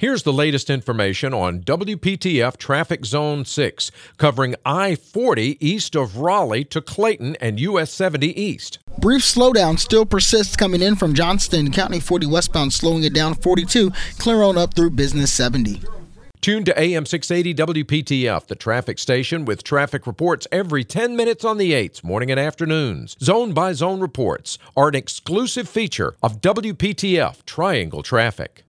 Here's the latest information on WPTF Traffic Zone 6, covering I 40 east of Raleigh to Clayton and US 70 east. Brief slowdown still persists coming in from Johnston County 40 westbound, slowing it down 42, clear on up through Business 70. Tune to AM 680 WPTF, the traffic station with traffic reports every 10 minutes on the 8s, morning and afternoons. Zone by zone reports are an exclusive feature of WPTF Triangle Traffic.